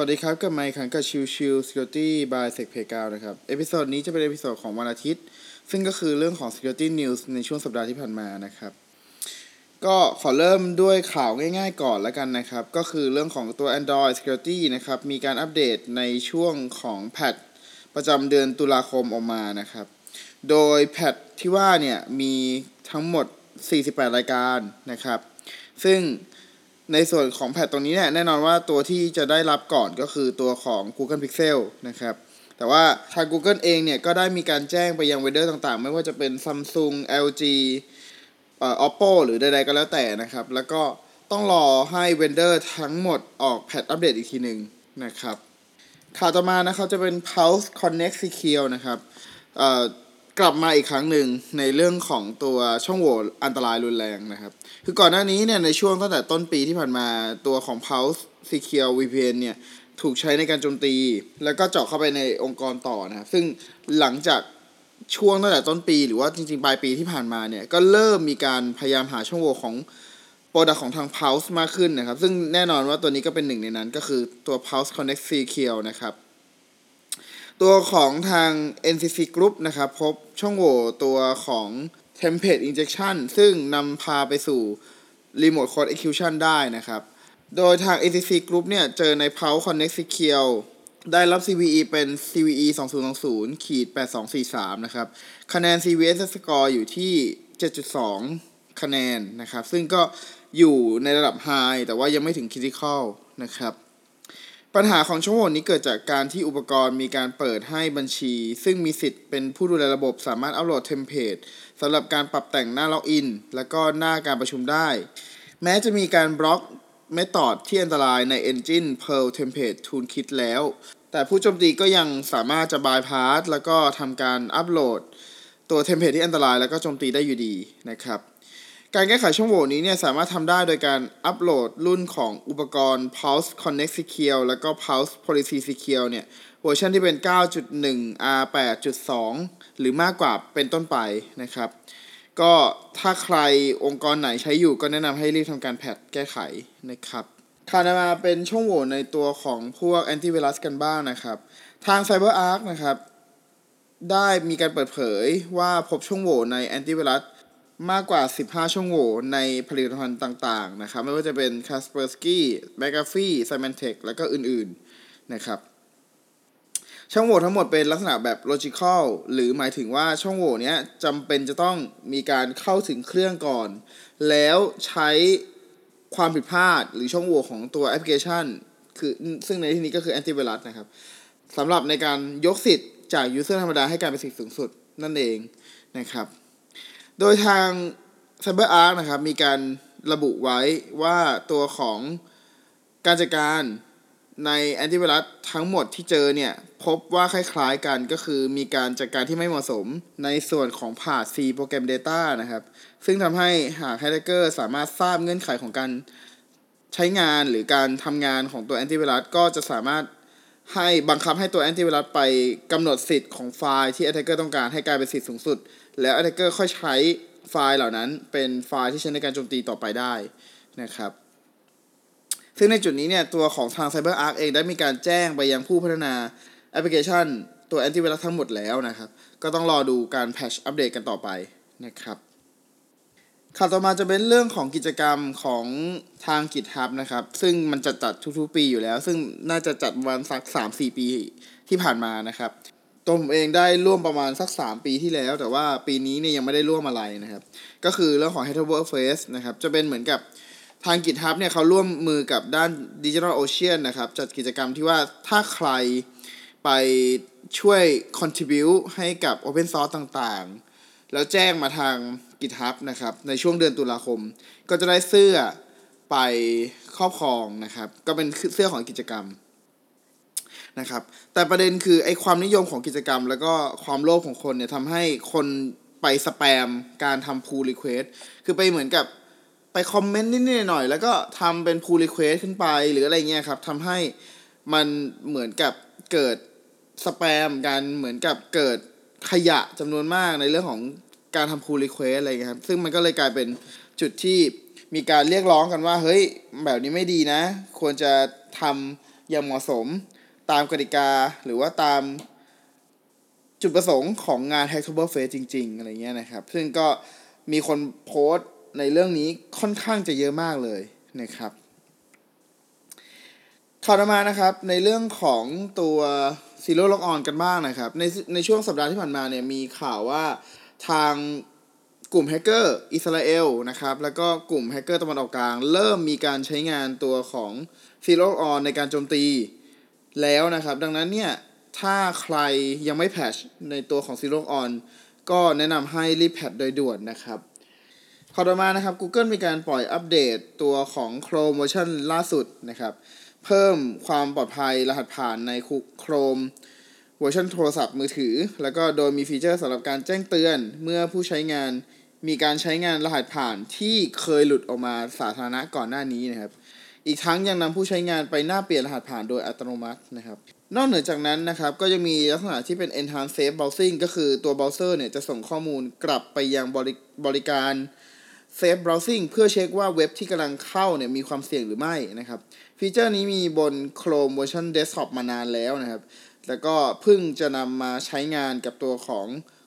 สวัสดีครับกลับมาอีกครั้งกับ Chill Chill Security by SECPlayground นะครับ episode นี้จะเป็น episode ของวันอาทิตย์ ซึ่งก็คือเรื่องของ Security News ในช่วงสัปดาห์ที่ผ่านมานะครับ ก็ขอเริ่มด้วยข่าวง่ายๆก่อนแล้วกันนะครับ ก็คือเรื่องของตัว Android Security นะครับ มีการอัปเดตในช่วงของ patch ประจำเดือนตุลาคมออกมานะครับ โดย patch ที่ว่าเนี่ยมีทั้งหมด 48 รายการนะครับ ซึ่ง ในส่วนของ patch ตรงนี้เนี่ยแน่นอนว่าตัวที่จะได้รับก่อนก็คือตัวของ Google Pixel นะครับ แต่ว่าทาง Google เองเนี่ยก็ได้มีการแจ้งไปยัง vendor ต่างๆ ไม่ว่าจะเป็น Samsung LG เอ่อ Oppo หรือใดๆก็แล้วแต่นะครับ แล้วก็ต้องรอให้ vendor ทั้งหมดออก patch อัปเดตอีกทีหนึ่งนะครับข่าวต่อมานะครับจะเป็น Pulse Connect Secure นะครับเอ่อ กลับมาอีกครั้งหนึ่งในเรื่องของตัวช่องโหว่อันตรายรุนแรงนะครับ คือก่อนหน้านี้เนี่ยในช่วงตั้งแต่ต้นปีที่ผ่านมาตัวของ Pulse Secure VPN เนี่ยถูกใช้ในการโจมตี แล้วก็เจาะเข้าไปในองค์กรต่อนะครับ ซึ่งหลังจากช่วงตั้งแต่ต้นปีหรือว่าจริงๆ ปลายปีที่ผ่านมาเนี่ย ก็เริ่มมีการพยายามหาช่องโหว่ของโปรดักของทาง Pulse มากขึ้นนะครับ ซึ่งแน่นอนว่าตัวนี้ก็เป็นหนึ่งในนั้นก็คือตัว Pulse Connect Secure นะครับ ตัวของทาง NCC Group นะครับ พบช่องโหว่ตัวของ Template Injection ซึ่งนำพาไปสู่ Remote Code Execution ได้นะครับ โดยทาง NCC Group เนี่ย เจอใน Pulse Connect Secure ได้รับ CVE เป็น CVE 2020ขีด8243 นะครับ คะแนน CVS score อยู่ที่ 7.2 คะแนนนะครับ ซึ่งก็อยู่ในระดับ High แต่ว่ายังไม่ถึง Critical นะครับ ปัญหาของช่องโหว่นี้เกิดจากการที่อุปกรณ์มีการเปิดให้บัญชี ซึ่งมีสิทธิ์เป็นผู้ดูแลระบบสามารถอัปโหลดเทมเพลตสำหรับการปรับแต่งหน้าล็อกอิน และก็หน้าการประชุมได้ แม้จะมีการบล็อก method ที่อันตรายใน Engine Perl Template Toolkit แล้ว แต่ผู้โจมตีก็ยังสามารถจะบายพาสแล้วก็ทำการอัปโหลด ตัวเทมเพลตที่อันตรายแล้วก็โจมตีได้อยู่ดีนะครับ การแก้ไขช่องโหว่นี้เนี่ยสามารถทำได้โดยการอัปโหลดรุ่นของอุปกรณ์ Pulse Connect Secure แล้วก็ Pulse Policy Secure เนี่ยเวอร์ชันที่เป็น 9.1 R 8.2 หรือมากกว่าเป็นต้นไปนะครับ ก็ถ้าใครองค์กรไหนใช้อยู่ก็แนะนำให้รีบทำการ patch แก้ไขนะครับข่าวมาเป็นช่องโหว่ในตัวของพวกแอนตี้ไวรัสกันบ้างนะครับ ทาง CyberArk นะครับ ได้มีการเปิดเผยว่าพบช่องโหว่ในแอนตี้ไวรัส มากกว่า 15 ช่องโหว่ในผลิตภัณฑ์ต่างๆนะครับไม่ว่าจะเป็น Kaspersky, McAfee, Symantec แล้วก็อื่นๆนะครับช่องโหว่ทั้งหมดเป็นลักษณะแบบ logical หรือหมายถึงว่าช่องโหว่เนี้ยจำเป็นจะต้องมีการเข้าถึงเครื่องก่อน แล้วใช้ความผิดพลาดหรือช่องโหว่ของตัวแอปพลิเคชัน คือซึ่งในที่นี้ก็คือแอนตี้ไวรัสนะครับสำหรับในการยกสิทธิ์จาก user ธรรมดาให้กลายเป็นสิทธิ์สูงสุดนั่นเองนะครับ โดยทาง CyberArk นะครับ มีการระบุไว้ว่าตัวของการจัดการในแอนติไวรัสทั้งหมดที่เจอเนี่ย พบว่าคล้ายๆกันก็คือมีการจัดการที่ไม่เหมาะสมในส่วนของผ่า C โปรแกรม Data นะครับ ซึ่งทำให้หากแฮกเกอร์สามารถทราบเงื่อนไขของการใช้งานหรือการทำงานของตัวแอนติไวรัสก็จะสามารถ ให้บังคับให้ตัวแอนติไวรัสไปกำหนดสิทธิ์ของไฟล์ที่ attacker ต้องการให้กลายเป็นสิทธิ์สูงสุด แล้ว attacker ค่อยใช้ไฟล์เหล่านั้นเป็นไฟล์ที่ใช้ในการโจมตีต่อไปได้นะครับ ซึ่งในจุดนี้เนี่ยตัวของทาง CyberArk เองได้มีการแจ้งไปยังผู้พัฒนาแอปพลิเคชันตัวแอนติไวรัสทั้งหมดแล้วนะครับ ก็ต้องรอดูการ patch อัปเดตกันต่อไปนะครับ ข่าวต่อมาจะเป็นเรื่องของกิจกรรมของทาง GitHub นะครับ ซึ่งมันจะจัดทุกๆปีอยู่แล้ว ซึ่งน่าจะจัดวันสัก3-4ปีที่ผ่านมานะครับตัวผมเองได้ร่วมประมาณสัก 3 ปีที่แล้ว แต่ว่าปีนี้เนี่ยยังไม่ได้ร่วมอะไรนะครับ ก็คือเรื่องของ h e t e r Work Face นะครับ จะเป็นเหมือนกับทาง GitHub เนี่ยเขาร่วมมือกับด้าน Digital Ocean นะครับ จัดกิจกรรมที่ว่าถ้าใครไปช่วย contribute ให้กับ Open Source ต่างๆ แล้วแจ้งมาทาง GitHub นะครับ ในช่วงเดือนตุลาคม ก็จะได้เสื้อไปครอบครองนะครับ ก็เป็นเสื้อของกิจกรรมนะครับ แต่ประเด็นคือไอ้ความนิยมของกิจกรรม แล้วก็ความโลภของคนเนี่ยทำให้คนไปสแปมการทำ pull request คือไปเหมือนกับไปคอมเมนต์นิดๆหน่อยๆแล้วก็ทำเป็น pull request ขึ้นไปหรืออะไรเงี้ยครับทำให้มันเหมือนกับเกิดสแปมกันเหมือนกับเกิด ขยะจำนวนมากในเรื่องของการทำ pull request อะไรเงี้ยครับ ซึ่งมันก็เลยกลายเป็นจุดที่มีการเรียกร้องกันว่า เฮ้ย แบบนี้ไม่ดีนะ ควรจะทำอย่างเหมาะสมตามกติกาหรือว่าตามจุดประสงค์ของงาน Hacktober Fest จริง ๆ อะไรเงี้ยนะครับ ซึ่งก็มีคนโพสต์ในเรื่องนี้ค่อนข้างจะเยอะมากเลยนะครับข่าวต่อมานะครับในเรื่องของตัว Zerologon กันบ้างนะครับ ในในช่วงสัปดาห์ที่ผ่านมาเนี่ยมีข่าวว่าทางกลุ่มแฮกเกอร์อิสราเอลนะครับ แล้วก็กลุ่มแฮกเกอร์ตะวันออกกลาง เริ่มมีการใช้งานตัวของ Zerologon ในการโจมตีแล้วนะครับ ดังนั้นเนี่ย ถ้าใครยังไม่ patch ในตัวของ Zerologon ก็แนะนำให้รีบ patch โดยด่วนนะครับข่าวต่อมานะครับ Google มีการปล่อยอัปเดตตัวของ Chrome เวอร์ชันล่าสุดนะครับ เพิ่มความปลอดภัยรหัสผ่านใน Chrome เวอร์ชันโทรศัพท์มือถือ แล้วก็โดยมีฟีเจอร์สำหรับการแจ้งเตือนเมื่อผู้ใช้งานมีการใช้งานรหัสผ่านที่เคยหลุดออกมาสาธารณะก่อนหน้านี้นะครับ อีกทั้งยังนำผู้ใช้งานไปหน้าเปลี่ยนรหัสผ่านโดยอัตโนมัตินะครับนอกเหนือจากนั้นนะครับ ก็จะมีลักษณะที่เป็น enhanced safe browsing ก็คือตัวเบราว์เซอร์เนี่ยจะส่งข้อมูลกลับไปยังบริบริการ safe browsing เพื่อเช็คว่าเว็บที่กำลังเข้าเนี่ยมีความเสี่ยงหรือไม่นะครับ ฟีเจอร์นี้มีบน Chrome เวอร์ชัน desktop มานานแล้วนะครับ แล้วก็เพิ่งจะนำมาใช้งานกับตัวของ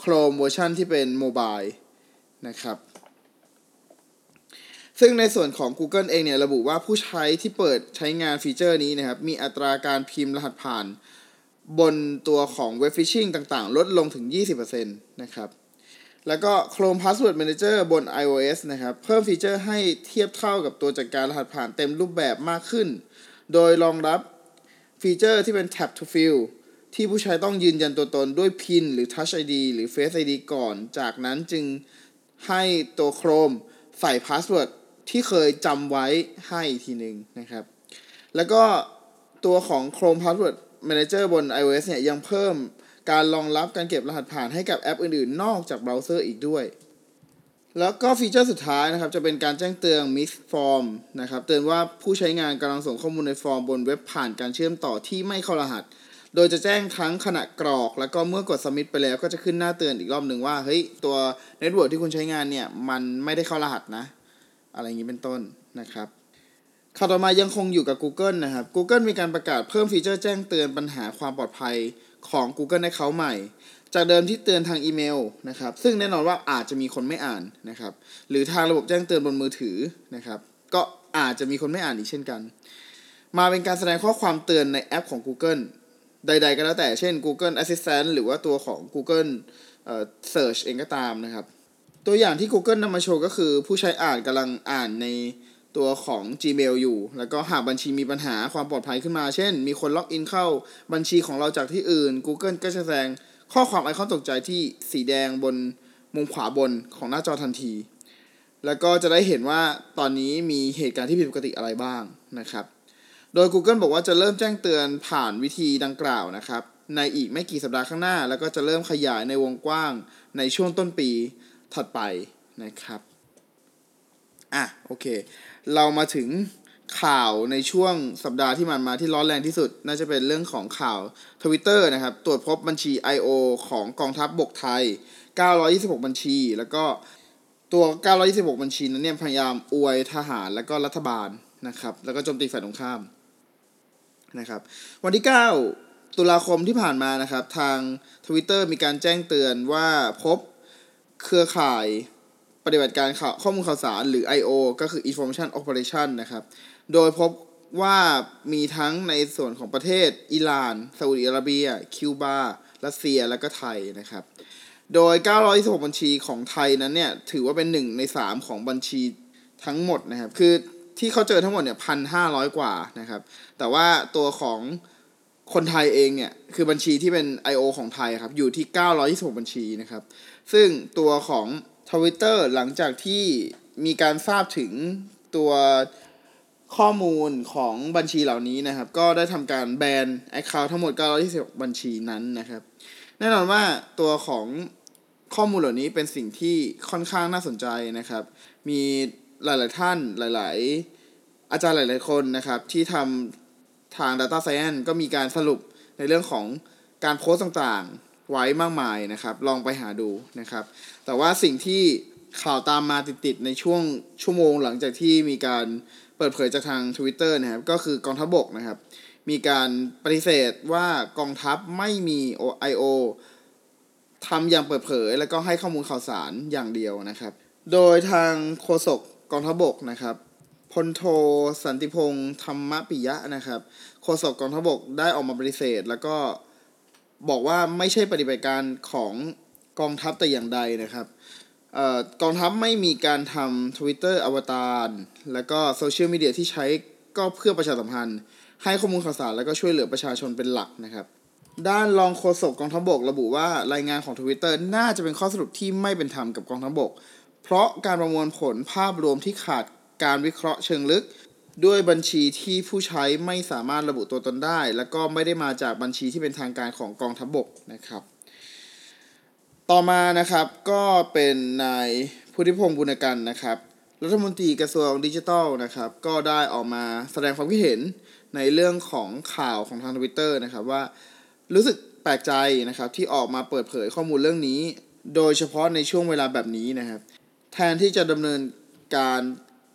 Chrome เวอร์ชันที่เป็น mobile นะครับ ซึ่งในส่วนของ Google เองเนี่ยระบุว่าผู้ใช้ที่เปิดใช้งานฟีเจอร์นี้นะครับ มีอัตราการพิมพ์รหัสผ่าน บนตัวของเว็บฟิชชิงต่างๆ ลดลงถึง 20%นะครับ แล้วก็ Chrome Password Manager บน iOS นะครับ เพิ่มฟีเจอร์ให้เทียบเท่ากับตัวจัดการรหัสผ่านเต็มรูปแบบมากขึ้น โดยรองรับฟีเจอร์ที่เป็น Touch to Fill ที่ผู้ใช้ต้องยืนยันตัวตนด้วย PIN หรือ Touch ID หรือ Face ID ก่อน จากนั้นจึงให้ตัว Chrome ใส่ password ที่เคยจำไว้ให้อีกทีหนึ่งนะครับ แล้วก็ตัวของ Chrome Password Manager บน iOS เนี่ยยังเพิ่ม การรองรับการเก็บรหัสผ่านให้กับแอปอื่นๆ นอกจากเบราว์เซอร์อีกด้วย แล้วก็ฟีเจอร์สุดท้ายนะครับ จะเป็นการแจ้งเตือน Mixed Form นะครับ เตือนว่าผู้ใช้งานกำลังส่งข้อมูลในฟอร์มบนเว็บผ่านการเชื่อมต่อที่ไม่เข้ารหัส โดยจะแจ้งทั้งขณะกรอก แล้วก็เมื่อกด submit ไปแล้วก็จะขึ้นหน้าเตือนอีกรอบหนึ่งว่าเฮ้ยตัว network ที่คุณใช้งานเนี่ยมันไม่ได้เข้ารหัสนะ อะไรอย่างนี้เป็นต้นนะครับข่าวต่อมายังคงอยู่กับ Google นะครับ Google มีการประกาศเพิ่มฟีเจอร์แจ้งเตือนปัญหาความปลอดภัย ของ Google Account ใหม่ จากเดิมที่เตือนทางอีเมลนะครับ ซึ่งแน่นอนว่าอาจจะมีคนไม่อ่านนะครับ หรือทางระบบแจ้งเตือนบนมือถือนะครับ ก็อาจจะมีคนไม่อ่านอีกเช่นกัน มาเป็นการแสดงข้อความเตือนในแอปของ Google ใด ๆ ก็แล้วแต่ เช่น Google Assistant หรือว่าตัวของ Google เอ่อ Search เองก็ตามนะครับ ตัวอย่างที่ Google นำมาโชว์ก็คือผู้ใช้อ่านกำลังอ่านใน ตัวของ Gmail อยู่ แล้วก็หากบัญชีมีปัญหาความปลอดภัยขึ้นมา เช่น มีคนล็อกอินเข้าบัญชีของเราจากที่อื่น Google ก็จะแสดงข้อความไอคอนตกใจที่สีแดงบนมุมขวาบนของหน้าจอทันที แล้วก็จะได้เห็นว่าตอนนี้มีเหตุการณ์ที่ผิดปกติอะไรบ้างนะครับ โดย Google บอกว่าจะเริ่มแจ้งเตือนผ่านวิธีดังกล่าวนะครับ ในอีกไม่กี่สัปดาห์ข้างหน้า แล้วก็จะเริ่มขยายในวงกว้างในช่วงต้นปีถัดไปนะครับ อะโอเค เรามาถึงข่าวในช่วงสัปดาห์ที่มันมาที่ร้อนแรงที่สุด น่าจะเป็นเรื่องของข่าว Twitter นะครับ ตรวจพบบัญชี I.O. ของกองทัพบบกไทย 926 บัญชี แล้วก็ตัว 926 บัญชีนั้นเนี่ยพยายามอวยทหารแล้วก็รัฐบาลนะครับ แล้วก็โจมตีฝ่ายตรงข้ามนะครับ วันที่ 9 ตุลาคมที่ผ่านมานะครับ ทาง Twitter มีการแจ้งเตือนว่าพบเครือข่าย ปฏิบัติการข่าวข้อมูลข่าวสารหรือ I.O. ก็คือ Information Operation นะครับ โดยพบว่ามีทั้งในส่วนของประเทศอิหร่านซาอุดิอาระเบีย คิวบา รัสเซีย และก็ไทยนะครับ โดย 926 บัญชีของไทยนั้นเนี่ย ถือว่าเป็นหนึ่งใน 3 ของบัญชีทั้งหมดนะครับ คือที่เขาเจอทั้งหมดเนี่ยพันห้าร้อยกว่านะครับ แต่ว่าตัวของคนไทยเองเนี่ย คือบัญชีที่เป็น I.O. ของไทยครับ อยู่ที่ 926 บัญชีนะครับ ซึ่งตัวของ ทวิตเตอร์หลังจากที่มีการทราบถึงตัวข้อมูลของบัญชีเหล่านี้นะครับ ก็ได้ทำการแบน Account ทั้งหมด 926 บัญชีนั้นนะครับ แน่นอนว่าตัวของข้อมูลเหล่านี้เป็นสิ่งที่ค่อนข้างน่าสนใจนะครับ มีหลาย ๆ ท่านหลาย ๆ อาจารย์หลาย ๆ คนนะครับ ที่ทำทาง Data Science ก็มีการสรุปในเรื่องของการโพสต์ต่าง ๆ ไว้มากมายนะครับ ลองไปหาดูนะครับ แต่ว่าสิ่งที่ข่าวตามมาติดๆในช่วงชั่วโมงหลังจากที่มีการเปิดเผยจากทาง Twitter นะครับ ก็คือกองทัพบกนะครับ มีการปฏิเสธว่ากองทัพไม่มี I.O. ทำอย่างเปิดเผย แล้วก็ให้ข้อมูลข่าวสารอย่างเดียวนะครับ โดยทางโฆษกกองทัพบกนะครับพลโทสันติพงษ์ธรรมปิยะนะครับโฆษกกองทัพบกได้ออกมาปฏิเสธ แล้วก็ บอกว่าไม่ใช่ปฏิบัติการของกองทัพแต่อย่างใดนะครับกองทัพไม่มีการทำทวิตเตอร์อวตาร แล้วก็โซเชียลมีเดียที่ใช้ก็เพื่อประชาสัมพันธ์ ให้ข้อมูลข่าวสาร แล้วก็ช่วยเหลือประชาชนเป็นหลักนะครับ ด้านรองโฆษกกองทัพบกระบุว่ารายงานของทวิตเตอร์น่าจะเป็นข้อสรุปที่ไม่เป็นธรรมกับกองทัพบก เพราะการประมวลผลภาพรวมที่ขาดการวิเคราะห์เชิงลึก ด้วยบัญชีที่ผู้ใช้ไม่สามารถระบุตัวตนได้ และก็ไม่ได้มาจากบัญชีที่เป็นทางการของกองทัพบกนะครับ ต่อมานะครับก็เป็นนายพุทธิพงศ์บุญกันนะครับ รัฐมนตรีกระทรวงดิจิทัลนะครับ ก็ได้ออกมาแสดงความคิดเห็นในเรื่องของข่าวของทางทวิตเตอร์นะครับว่ารู้สึกแปลกใจนะครับที่ออกมาเปิดเผยข้อมูลเรื่องนี้ โดยเฉพาะในช่วงเวลาแบบนี้นะครับ แทนที่จะดำเนินการ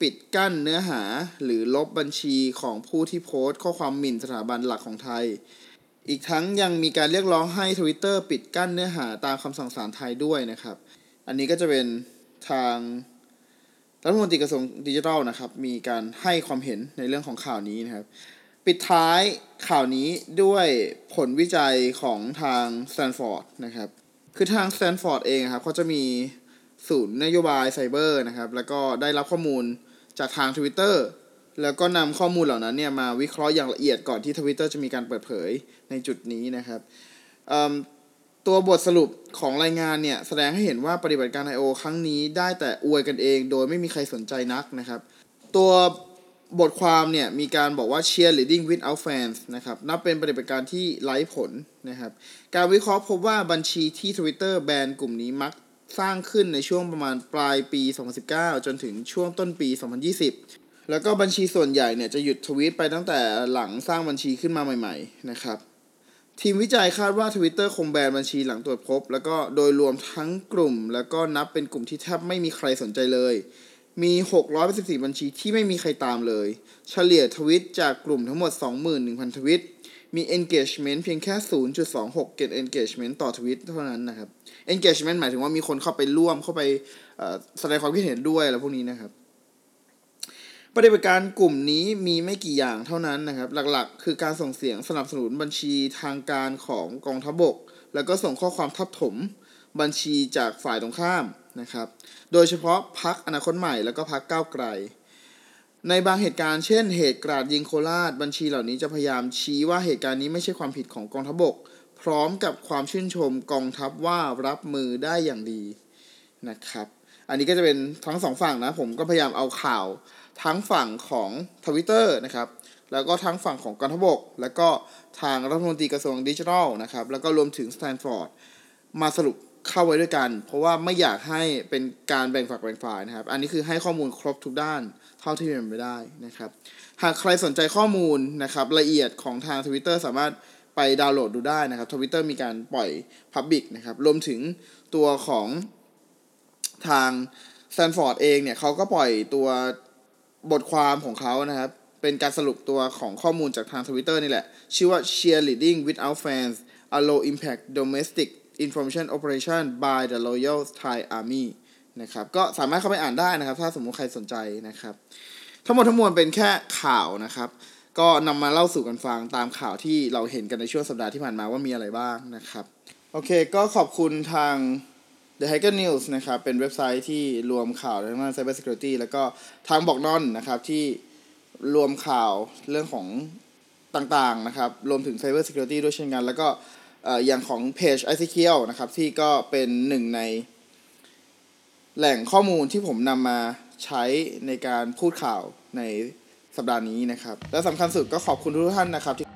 ปิดกั้นเนื้อหาหรือลบบัญชีของผู้ที่โพสต์ข้อความหมิ่นสถาบันหลักของไทย อีกทั้งยังมีการเรียกร้องให้ Twitter ปิดกั้นเนื้อหาตามคำสั่งศาลไทยด้วยนะครับ อันนี้ก็จะเป็นทางรัฐมนตรีกระทรวงดิจิทัลนะครับ มีการให้ความเห็นในเรื่องของข่าวนี้นะครับ ปิดท้ายข่าวนี้ด้วยผลวิจัยของทางสแตนฟอร์ดนะครับ คือทางสแตนฟอร์ดเองครับเขาจะมีศูนย์นโยบายไซเบอร์นะครับ แล้วก็ได้รับข้อมูล จากทาง Twitter แล้วก็นำข้อมูลเหล่านั้นเนี่ยมาวิเคราะห์อย่างละเอียดก่อนที่ Twitter จะมีการเปิดเผยในจุดนี้นะครับตัวบทสรุปของรายงานเนี่ยแสดงให้เห็นว่าปฏิบัติการ I.O. ครั้งนี้ได้แต่อวยกันเอง โดยไม่มีใครสนใจนักนะครับ ตัวบทความเนี่ยมีการบอกว่า cheerleading without fans นะครับนับเป็นปฏิบัติการที่ไร้ผลนะครับ การวิเคราะห์พบว่าบัญชีที่ Twitter แบนกลุ่มนี้มัก สร้างขึ้นในช่วงประมาณปลายปี 2019 จนถึงช่วงต้นปี 2020 แล้วก็บัญชีส่วนใหญ่เนี่ยจะหยุดทวีตไปตั้งแต่หลังสร้างบัญชีขึ้นมาใหม่ ๆ นะครับ ทีมวิจัยคาดว่า Twitter คงแบนบัญชีหลังตรวจพบ แล้วก็โดยรวมทั้งกลุ่ม แล้วก็นับเป็นกลุ่มที่แทบไม่มีใครสนใจเลย มี614บัญชีที่ไม่มีใครตามเลย เฉลี่ยทวิตจากกลุ่มทั้งหมด 21,000 ทวิต มี engagement เพียงแค่ 0.26 get engagement ต่อทวิตเท่านั้นนะครับ engagement หมายถึงว่ามีคนเข้าไปร่วมเข้าไปแสดงความคิดเห็นด้วยแล้วพวกนี้นะครับ ปฏิบัติการกลุ่มนี้มีไม่กี่อย่างเท่านั้นนะครับ หลักๆ คือการส่งเสียงสนับสนุนบัญชีทางการของกองทัพบก แล้วก็ส่งข้อความทับถมบัญชีจากฝ่ายตรงข้ามนะครับ โดยเฉพาะพักอนาคตใหม่แล้วก็พักก้าวไกล ในบางเหตุการณ์เช่นเหตุกราดยิงโคราชบัญชีเหล่านี้จะพยายามชี้ว่าเหตุการณ์นี้ไม่ใช่ความผิดของกองทัพบก พร้อมกับความชื่นชมกองทัพว่ารับมือได้อย่างดีนะครับ อันนี้ก็จะเป็นทั้งสองฝั่งนะ ผมก็พยายามเอาข่าวทั้งฝั่งของทวิตเตอร์นะครับ แล้วก็ทั้งฝั่งของกองทัพบก แล้วก็ทางรัฐมนตรีกระทรวงดิจิทัลนะครับ แล้วก็รวมถึงสแตนฟอร์ดมาสรุป เข้าไว้ด้วยกัน เพราะว่าไม่อยากให้เป็นการแบ่งฝักแบ่งฝ่ายนะครับ อันนี้คือให้ข้อมูลครบทุกด้านเท่าที่เป็นไปได้นะครับ หากใครสนใจข้อมูลนะครับละเอียดของทาง Twitter สามารถไปดาวน์โหลดดูได้นะครับทวิตเตอร์มีการปล่อย Public นะครับ รวมถึงตัวของทางสแตนฟอร์ดเองเนี่ยเขาก็ปล่อยตัวบทความของเขานะครับ เป็นการสรุปตัวของข้อมูลจากทางทวิตเตอร์นี่แหละ ชื่อว่า cheerleading without fans a low impact domestic information operation by the Royal Thai Army นะครับก็สามารถเข้าไปอ่านได้นะครับ ถ้าสมมติใครสนใจนะครับ ทั้งหมดทั้งมวลเป็นแค่ข่าวนะครับ ก็นำมาเล่าสู่กันฟังตามข่าวที่เราเห็นกันในช่วงสัปดาห์ที่ผ่านมาว่ามีอะไรบ้างนะครับ โอเคก็ขอบคุณทาง The Hacker News นะครับ เป็นเว็บไซต์ที่รวมข่าวทางด้าน Cyber Security แล้วก็ทางบอกนอนนะครับที่รวมข่าวเรื่องของต่างๆนะครับ รวมถึง Cyber Security ด้วยเช่นกัน แล้วก็ อย่างของเพจ ICQ นะครับ ที่ก็เป็นหนึ่งในแหล่งข้อมูลที่ผมนำมาใช้ในการพูดข่าวในสัปดาห์นี้นะครับ และสำคัญสุดก็ขอบคุณทุกท่านนะครับที่